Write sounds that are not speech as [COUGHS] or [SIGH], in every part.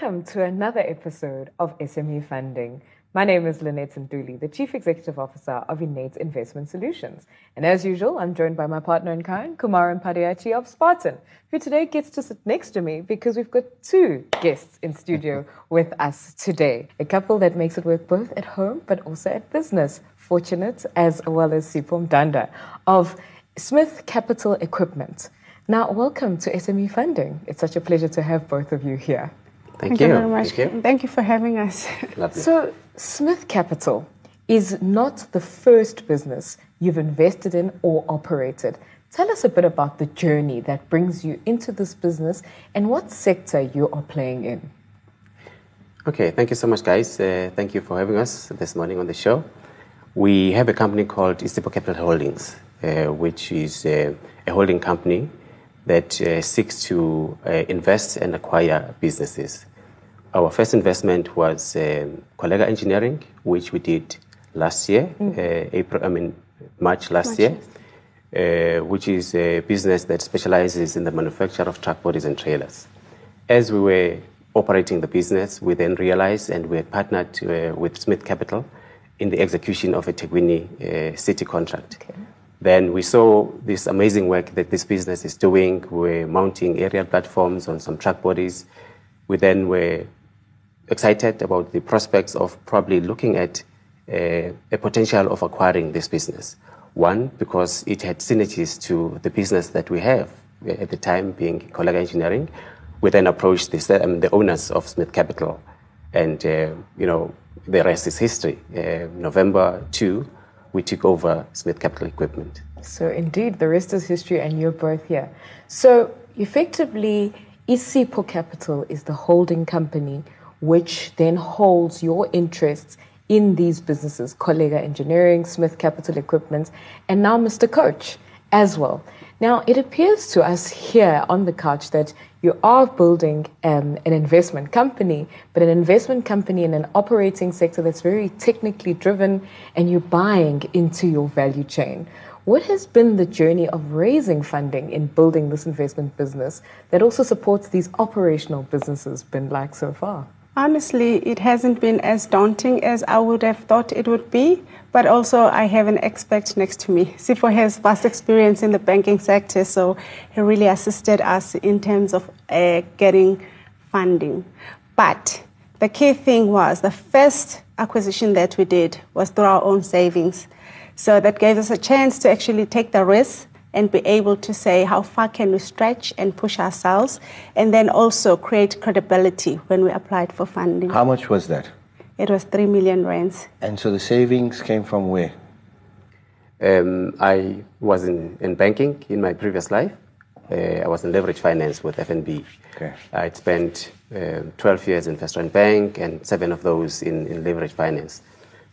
Welcome to another episode of SME Funding. My name is Lynette Nduli, the Chief Executive Officer of Innate Investment Solutions. And as usual, I'm joined by my partner in crime, Kumaran Padiachi of Spartan, who today gets to sit next to me because we've got two guests in studio [LAUGHS] with us today. A couple that makes it work both at home but also at business. Fortunate as well as Sipho Mdanda of Smith Capital Equipment. Now, welcome to SME Funding. It's such a pleasure to have both of you here. Thank, Thank you. very much. Thank you. Thank you for having us. Lovely. So, Smith Capital is not the first business you've invested in or operated. Tell us a bit about the journey that brings you into this business and what sector you are playing in. Okay, thank you so much, guys. Uh, thank you for having us this morning on the show. We have a company called Isipho Capital Holdings, uh, which is uh, a holding company that uh, seeks to uh, invest and acquire businesses. Our first investment was um, Collega Engineering, which we did last year, uh, April, I mean March last March, year, uh, which is a business that specializes in the manufacture of truck bodies and trailers. As we were operating the business, we then realized and we had partnered uh, with Smith Capital in the execution of eThekwini uh, city contract. Then we saw this amazing work that this business is doing. We're mounting aerial platforms on some truck bodies. We then were excited about the prospects of probably looking at uh, a potential of acquiring this business. One, because it had synergies to the business that we have uh, at the time, being Collega Engineering. We then approached the, um, the owners of Smith Capital, and uh, you know the rest is history. Uh, November 2, we took over Smith Capital Equipment. So, indeed, the rest is history, and you're both here. So, effectively, Isipho Capital is the holding company which then holds your interests in these businesses Collega Engineering, Smith Capital Equipment, and now Mr. Coach as well. Now, it appears to us here on the couch that you are building um, an investment company, but an investment company in an operating sector that's very technically driven, and you're buying into your value chain. What has been the journey of raising funding in building this investment business that also supports these operational businesses been like so far? Honestly, it hasn't been as daunting as I would have thought it would be, but also I have an expert next to me. [LAUGHS] Sipho has vast experience in the banking sector, so he really assisted us in terms of uh, getting funding. But the key thing was the first acquisition that we did was through our own savings. So that gave us a chance to actually take the risk and be able to say how far can we stretch and push ourselves and then also create credibility when we applied for funding. How much was that? It was 3 million rands. And so the savings came from where? Um, I was in, in banking in my previous life. Uh, I was in leverage finance with FNB. Okay. I spent um 12 years in FirstRand Bank and seven of those in, in leverage finance.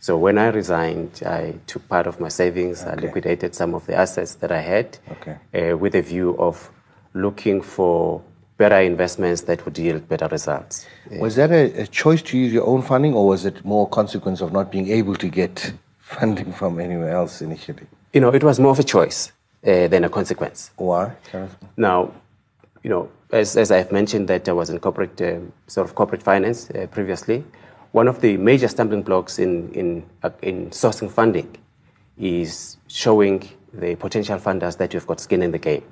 So when I resigned, I took part of my savings, I liquidated some of the assets that I had Okay. uh, with a view of looking for better investments that would yield better results. Was that a, a choice to use your own funding, or was it more a consequence of not being able to get [LAUGHS] funding from anywhere else initially? You know, it was more of a choice uh, than a consequence. Why? Now, you know, as, as I've mentioned that I was in corporate, um, sort of corporate finance uh, previously, one of the major stumbling blocks in, in, uh, in sourcing funding is showing the potential funders that you've got skin in the game.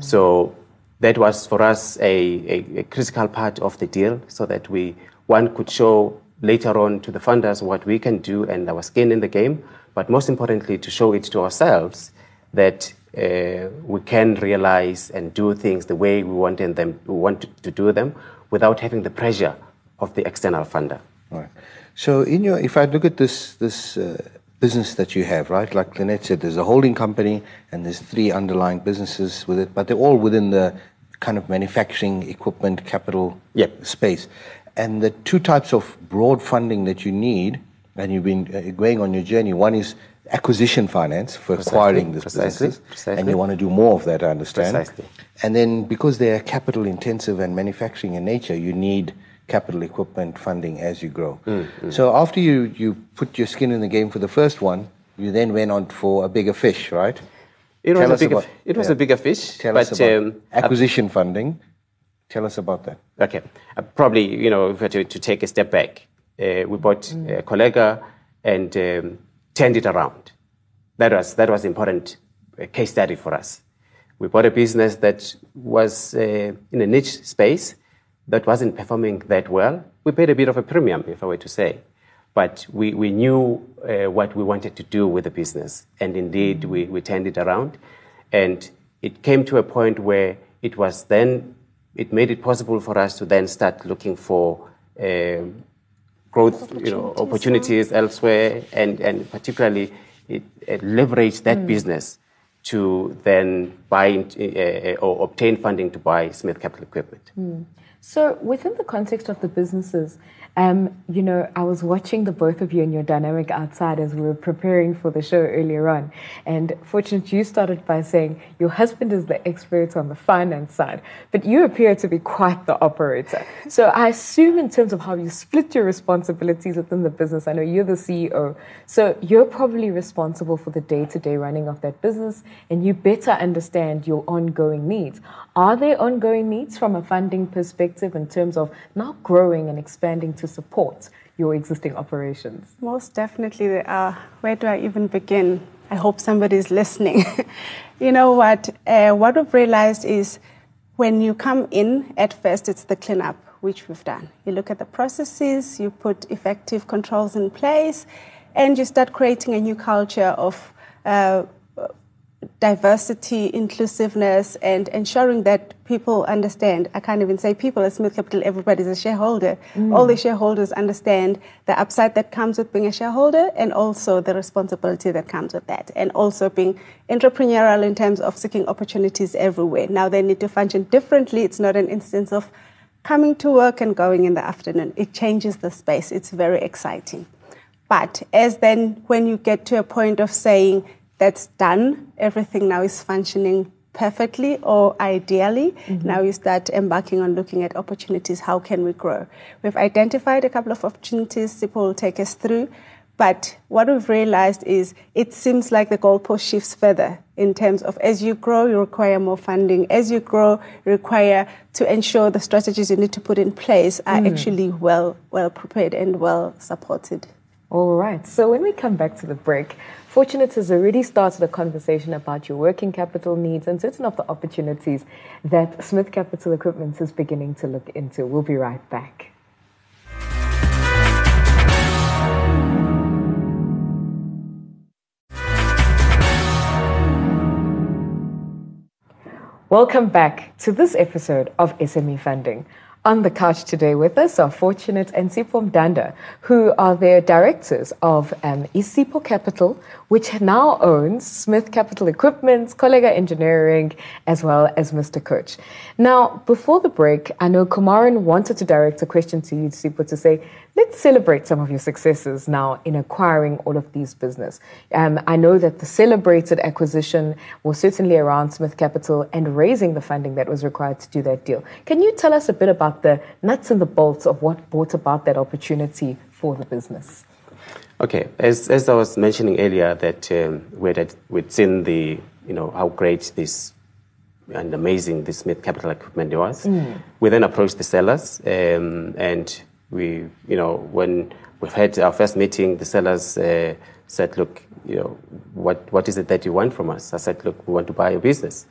So that was for us a, a, a critical part of the deal so that we, one could show later on to the funders what we can do and our skin in the game, but most importantly to show it to ourselves that uh, we can realize and do things the way we want them, we want to do them without having the pressure of the external funder. Right. So, in your, if I look at this this uh, business that you have, right, like Lynette said, there's a holding company and there's three underlying businesses with it, but they're all within the kind of manufacturing equipment capital Yep. space. And the two types of broad funding that you need, and you've been uh, going on your journey. One is acquisition finance for Precisely, acquiring these precisely, businesses, and you want to do more of that, I understand. Precisely. And then because they are capital intensive and manufacturing in nature, you need capital equipment funding as you grow. Mm, So after you, you put your skin in the game for the first one, you then went on for a bigger fish, right? It was, a bigger, about- it was yeah. a bigger fish, Tell but us about um, acquisition funding. Tell us about that. Okay. Uh, probably, you know, if we to, to take a step back, uh, we bought mm. a Collega and um, turned it around. That was, that was important case study for us. We bought a business that was uh, in a niche space that wasn't performing that well. We paid a bit of a premium, if I were to say. But we, we knew uh, what we wanted to do with the business. And indeed, we, we turned it around. And it came to a point where it was then, it made it possible for us to then start looking for uh, growth, you know, opportunities elsewhere, and, and particularly it, it leverage that mm. business to then buy uh, or obtain funding to buy Smith Capital Equipment. Mm. So, within the context of the businesses, um, you know, I was watching the both of you and your dynamic outside as we were preparing for the show earlier on. And fortunately, you started by saying your husband is the expert on the finance side, but you appear to be quite the operator. So I assume, in terms of how you split your responsibilities within the business, I know you're the CEO. So you're probably responsible for the day to day running of that business, and you better understand your ongoing needs. Are there ongoing needs from a funding perspective in terms of now growing and expanding to support your existing operations? Most definitely there are. Where do I even begin? I hope somebody's listening. [LAUGHS] you know what? Uh, what we've realized is when you come in, at first it's the cleanup, which we've done. You look at the processes, you put effective controls in place, and you start creating a new culture of uh, diversity, inclusiveness, and ensuring that people understand. I can't even say people at Smith Capital, everybody's a shareholder. Mm. All the shareholders understand the upside that comes with being a shareholder and also the responsibility that comes with that. And also being entrepreneurial in terms of seeking opportunities everywhere. Now they need to function differently. It's not an instance of coming to work and going in the afternoon. It changes the space. It's very exciting. But as then when you get to a point of saying, that's done. Everything now is functioning perfectly or ideally. Mm-hmm. Now you start embarking on looking at opportunities. How can we grow? We've identified a couple of opportunities. People will take us through. But what we've realized is it seems like the goalpost shifts further in terms of as you grow, you require more funding. As you grow, you require to ensure the strategies you need to put in place are mm. actually well, well prepared and well supported. All right. So when we come back to the break, Fortunate has already started a conversation about your working capital needs and certain of the opportunities that Smith Capital Equipment is beginning to look into. We'll be right back. Welcome back to this episode of SME Funding. On the couch today with us are Fortunate and Sipho Danda, who are the directors of um, Isipho Capital, which now owns Smith Capital Equipment, Collega Engineering, as well as Mr. Coach. Now, before the break, I know Kumaran wanted to direct a question to you, Sipho, to say, let's celebrate some of your successes now in acquiring all of these business. Um, I know that the celebrated acquisition was certainly around Smith Capital and raising the funding that was required to do that deal. Can you tell us a bit about the nuts and the bolts of what brought about that opportunity for the business? Okay, as, as I was mentioning earlier, that um, we'd, we'd seen the, you know, how great this and amazing this Smith Capital equipment was. Mm. We then approached the sellers um, and we, you know, when we've had our first meeting, the sellers uh, said, look, you know, what, what is it that you want from us? I said, look, we want to buy a business.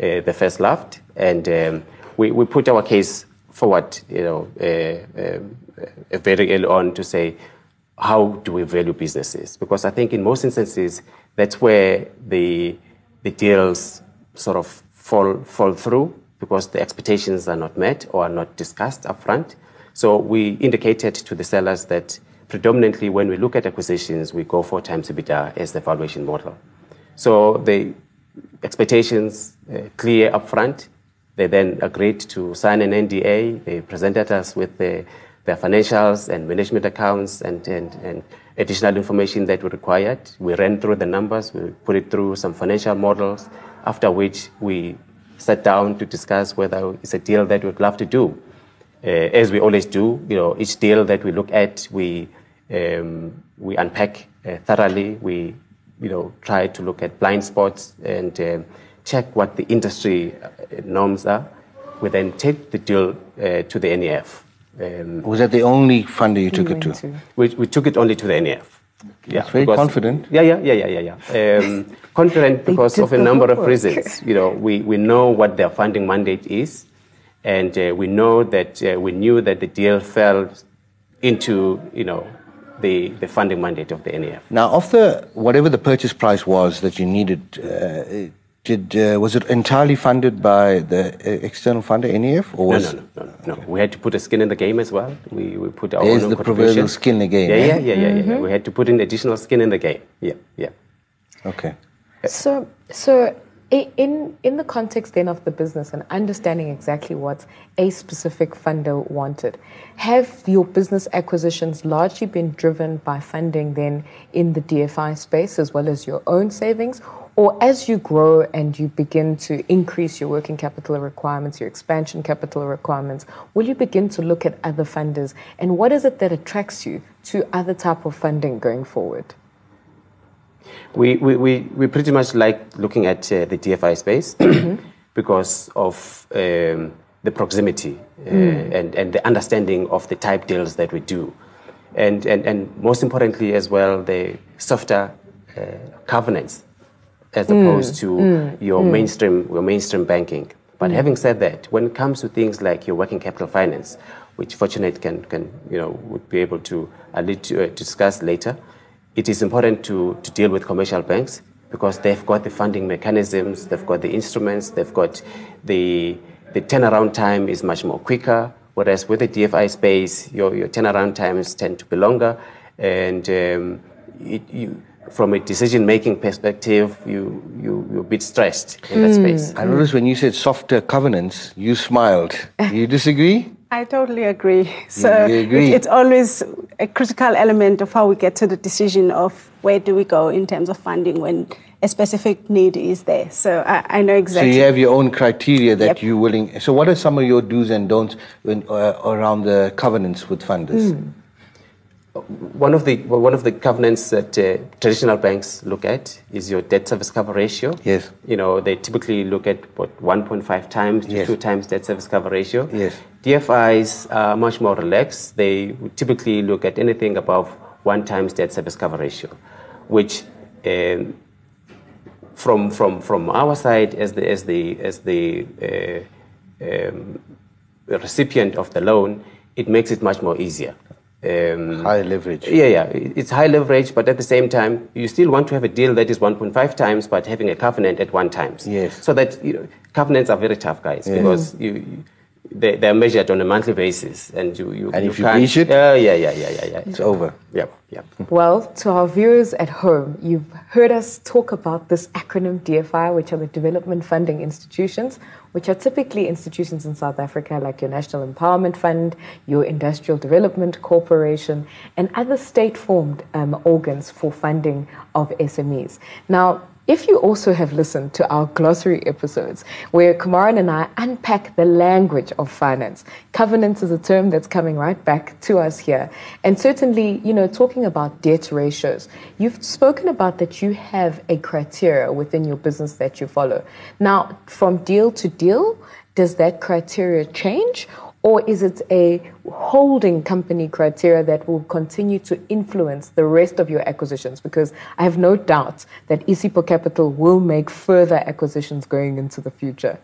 Uh, they first laughed, and um, we, we put our case forward, you know, uh, uh, very early on to say, how do we value businesses? Because I think in most instances, that's where the, the deals sort of fall, fall through because the expectations are not met or are not discussed upfront. So we indicated to the sellers that predominantly when we look at acquisitions, we go four times EBITDA as the valuation model. So the expectations uh, clear upfront. They then agreed to sign an NDA. They presented us with the, their financials and management accounts and, and, and additional information that we required. We ran through the numbers. We put it through some financial models, after which we sat down to discuss whether it's a deal that we'd love to do. Uh, as we always do, you know, each deal that we look at, we um, we unpack uh, thoroughly. We, you know, try to look at blind spots and uh, check what the industry uh, norms are. we then take the deal uh, to the NEF. Um, Was that the only funder you took it to? to. we, we took it only to the NEF. Yeah, very because- confident. Yeah, yeah, yeah, yeah, yeah. yeah. Um, [LAUGHS] confident because of a the number of reasons. You know, we, we know what their funding mandate is, and uh, we know that uh, we knew that the deal fell into you know the, the funding mandate of the NEF. Now, of the whatever the purchase price was that you needed, uh, did uh, was it entirely funded by the uh, external funder NEF, or No, was no, no, no, no. We had to put a skin in the game as well. We, we put our There's own the proverbial skin in the game, Yeah, eh? yeah, yeah, yeah, yeah, yeah. We had to put in additional skin in the game. Yeah, yeah. okay? So, so i- in in the context then of the business and understanding exactly what a specific funder wanted, have your business acquisitions largely been driven by funding then in the DFI space as well as your own savings? Or as you grow and you begin to increase your working capital requirements, your expansion capital requirements, will you begin to look at other funders? And what is it that attracts you to other type of funding going forward? We, we, we, we pretty much like looking at uh, the DFI space [COUGHS] because of um, the proximity uh, and, and the understanding of the type deals that we do. And, and, and most importantly, as well, the softer uh, covenants as opposed to your mainstream your mainstream banking. But having said that, when it comes to things like your working capital finance, which Fortunate can, can you know would be able to allude to, uh, to discuss later, it is important to, to deal with commercial banks because they've got the funding mechanisms, they've got the instruments, they've got the the turnaround time is much more quicker. Whereas with the DFI space, your, your turnaround times tend to be longer, and um, it, you, from a decision-making perspective, you, you, you're a bit stressed in that space. I noticed when you said softer covenants, you smiled. [LAUGHS] You disagree? I totally agree. [LAUGHS] So you agree? it- it's always a critical element of how we get to the decision of where do we go in terms of funding when a specific need is there. So I, I know exactly. So you have your own criteria that Yep. you're willing. So what are some of your do's and don'ts when, uh, around the covenants with funders? One of the one of the covenants that uh, traditional banks look at is your debt service cover ratio. Yes. You know, they typically look at what 1.5 times to Yes. 2 times debt service cover ratio. Yes. DFIs are much more relaxed. They typically look at anything above 1 times debt service cover ratio, which um, from from from our side as the as the as the uh, um, recipient of the loan, it makes it much more easier. Um, High leverage. yeah, yeah, it's high leverage, but at the same time, you still want to have a deal that is 1.5 times, but having a covenant at one times. Yes. So that you know, covenants are very tough, guys, because you, you they, they're measured on a monthly basis, and you, you And you if you can't- breach it, yeah, yeah, yeah, yeah, yeah, yeah. It's over. Yep, yep. Well, to our viewers at home, you've heard us talk about this acronym DFI, which are the Development Funding Institutions, which are typically institutions in South Africa like your National Empowerment Fund, your Industrial Development Corporation, and other state formed um, organs for funding of SMEs. Now, if you also have listened to our glossary episodes where Kumaran and I unpack the language of finance, covenants is a term that's coming right back to us here. And certainly, you know, talking about debt ratios, you've spoken about that you have a criteria within your business that you follow. Now, from deal to deal, does that criteria change? Or is it a holding company criteria that will continue to influence the rest of your acquisitions? Because I have no doubt that Isipho Capital will make further acquisitions going into the future.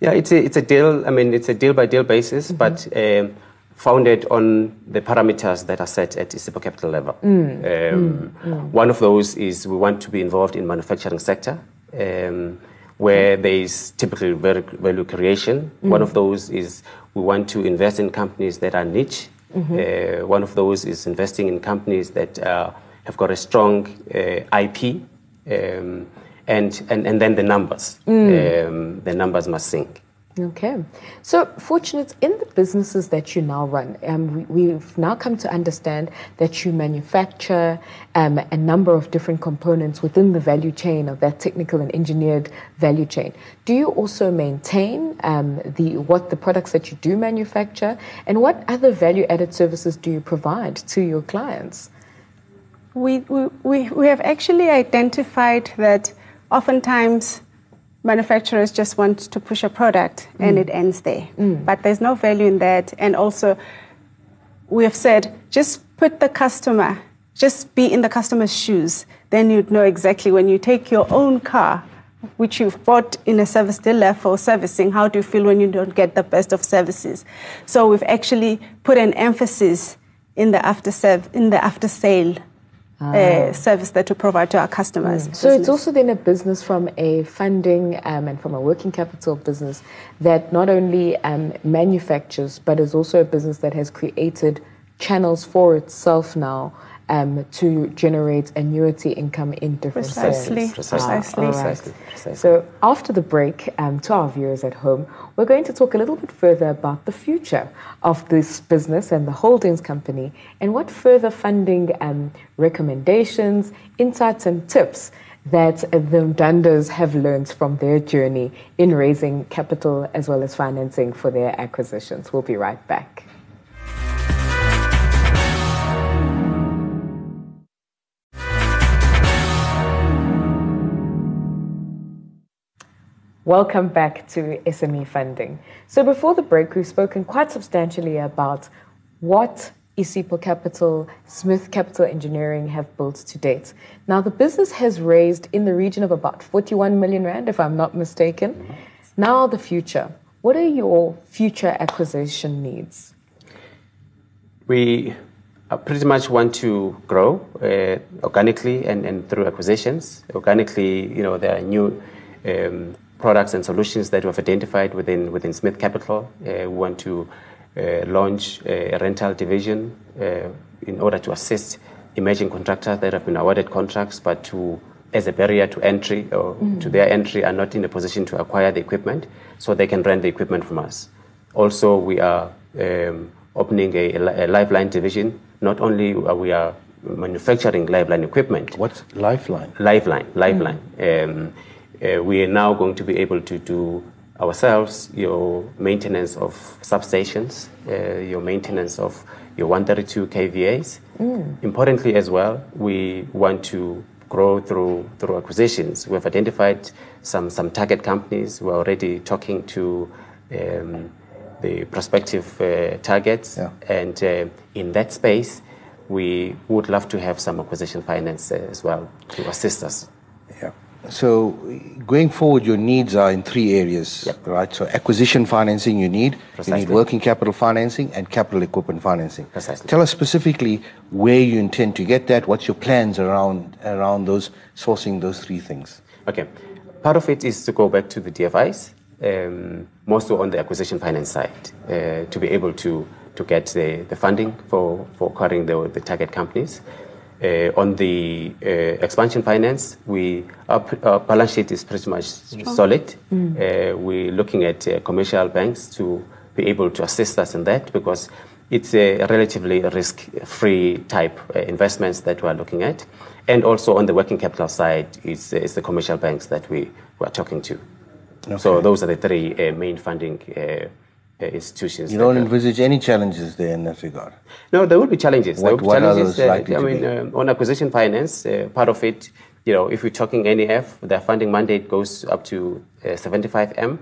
Yeah, it's a, it's a deal. I mean, it's a deal by deal basis, but um, founded on the parameters that are set at Isipho Capital level. Um, One of those is we want to be involved in manufacturing sector, um, where there is typically value creation. One of those is we want to invest in companies that are niche. Uh, one of those is investing in companies that uh, have got a strong uh, IP. Um, and, and, and then the numbers. Um, the numbers must sync. Okay. So, Fortunate, in the businesses that you now run, um, we, we've now come to understand that you manufacture um, a number of different components within the value chain of that technical and engineered value chain. Do you also maintain um, the, what the products that you do manufacture? And what other value added services do you provide to your clients? We, we, we, we have actually identified that oftentimes manufacturers just want to push a product and it mm. ends there. Mm. But there's no value in that. And also, we have said just put the customer, just be in the customer's shoes. Then you'd know exactly when you take your own car, which you've bought in a service dealer for servicing, how do you feel when you don't get the best of services? So we've actually put an emphasis in the after serv- in the after sale uh, service that we provide to our customers. So it's also then a business from a funding um, and from a working capital business that not only um, manufactures, but is also a business that has created channels for itself now um, to generate annuity income in different Precisely, forms. precisely. all right. Precisely, precisely. So after the break, um, to our viewers at home, we're going to talk a little bit further about the future of this business and the holdings company and what further funding um, recommendations, insights, and tips that the Dundas have learned from their journey in raising capital as well as financing for their acquisitions. We'll be right back. Welcome back to SME funding. So, before the break, we've spoken quite substantially about what Isipho Capital, Smith Capital Engineering have built to date. Now, the business has raised in the region of about 41 million Rand, if I'm not mistaken. Now, the future. What are your future acquisition needs? We uh, pretty much want to grow uh, organically and, and through acquisitions. Organically, you know, there are new um, products and solutions that we have identified within, within Smith Capital. Uh, we want to uh, launch a rental division uh, in order to assist emerging contractors that have been awarded contracts but to as a barrier to entry or to their entry are not in a position to acquire the equipment so they can rent the equipment from us. Also, we are um, opening a, a lifeline division. Not only are we are manufacturing lifeline equipment, What's Lifeline? Lifeline, Lifeline. Um, uh, we are now going to be able to do ourselves your maintenance of substations, uh, your maintenance of your 132 kVAs. Importantly, as well, we want to grow through through acquisitions. We have identified some some target companies. We're already talking to. Um, the prospective uh, targets, Yeah. and uh, in that space, we would love to have some acquisition finance uh, as well to assist us. Yeah. So going forward, your needs are in three areas, Yep. right? So acquisition financing you need, you need working capital financing, and capital equipment financing. Precisely. Tell us specifically where you intend to get that. What's your plans around around those sourcing those three things? Okay, part of it is to go back to the DFIs, um, more so on the acquisition finance side, uh, to be able to to get the, the funding for for acquiring the, the target companies. Uh, on the uh, expansion finance, we our, p- our balance sheet is pretty much solid. Uh, we're looking at uh, commercial banks to be able to assist us in that because it's a relatively risk-free type uh, investments that we are looking at, and also on the working capital side, it's, it's the commercial banks that we, we are talking to. So those are the three uh, main funding uh, uh, institutions. You don't envisage any challenges there in that regard. no, there will be challenges. there What- will be challenges. likely I mean, um, on acquisition finance, uh, part of it, you know, if we're talking NEF, their funding mandate goes up to uh, 75M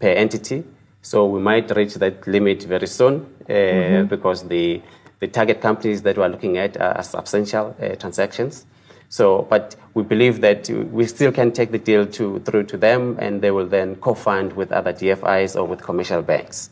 per entity. So we might reach that limit very soon uh, Mm-hmm. because the, the target companies that we're looking at are substantial uh, transactions. So, but we believe that we still can take the deal to, through to them, and they will then co-fund with other DFIs or with commercial banks.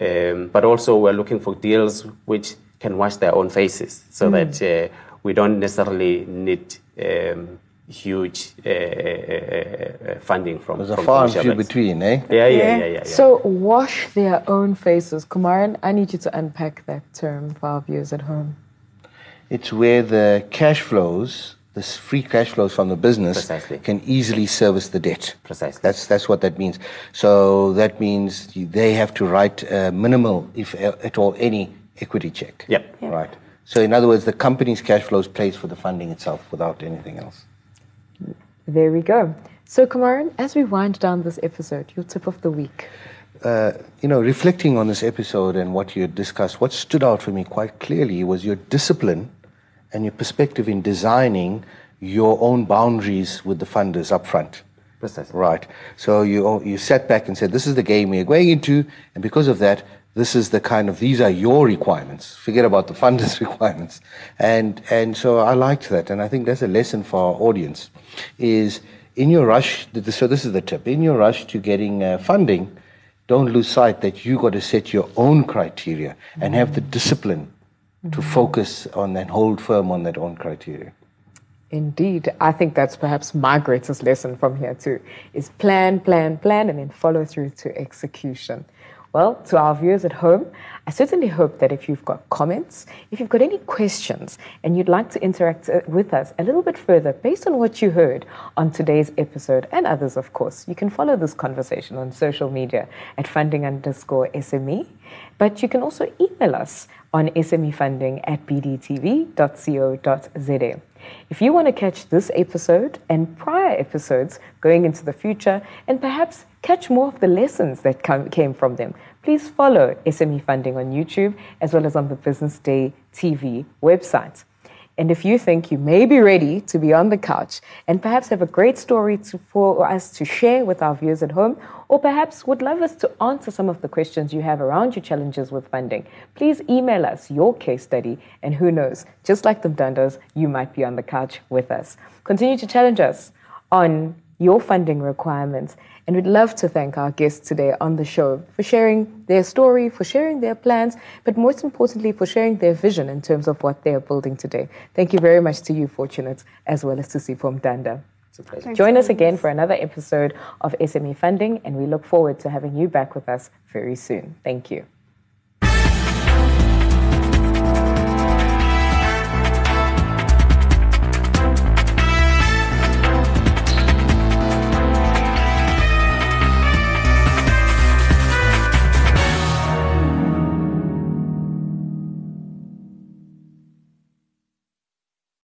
Um, but also, we're looking for deals which can wash their own faces, so that uh, we don't necessarily need um, huge uh, uh, uh, funding from. There's a from far and few between, eh? Yeah, yeah, Yeah. yeah, yeah. yeah. So, wash their own faces. Kumaran, I need you to unpack that term for our viewers at home. It's where the cash flows, this free cash flows from the business, Precisely. can easily service the debt. Precisely. That's that's what that means. So that means they have to write uh, minimal, if uh, at all, any equity check. Yep. Yeah. Right. So in other words, the company's cash flows pays for the funding itself without anything else. There we go. So, Kumaran, as we wind down this episode, your tip of the week. Uh, you know, reflecting on this episode and what you had discussed, what stood out for me quite clearly was your discipline and your perspective in designing your own boundaries with the funders up front. Precisely. Right. So you you sat back and said, "This is the game we're going into," and because of that, this is the kind of these are your requirements. Forget about the funders' [LAUGHS] requirements, and and so I liked that, and I think that's a lesson for our audience. Is in your rush. So this is the tip. In your rush to getting uh, funding, don't lose sight that you got to set your own criteria and have the discipline to focus on and hold firm on that own criteria. Indeed. I think that's perhaps my greatest lesson from here too, is plan, plan, plan, and then follow through to execution. Well, to our viewers at home, I certainly hope that if you've got comments, if you've got any questions, and you'd like to interact uh, with us a little bit further based on what you heard on today's episode and others, of course, you can follow this conversation on social media at funding underscore SME. But you can also email us on smefunding at bdtv.co.za. If you want to catch this episode and prior episodes going into the future and perhaps catch more of the lessons that come, came from them, please follow SME Funding on YouTube as well as on the Business Day TV website. And if you think you may be ready to be on the couch and perhaps have a great story to, for us to share with our viewers at home, or perhaps would love us to answer some of the questions you have around your challenges with funding, please email us your case study. And who knows, just like the Mdandas, you might be on the couch with us. Continue to challenge us on your funding requirements. And we'd love to thank our guests today on the show for sharing their story, for sharing their plans, but most importantly, for sharing their vision in terms of what they are building today. Thank you very much to you, Fortunate, as well as to Sipho Mdanda. Join us again for another episode of SME Funding, and we look forward to having you back with us very soon. Thank you.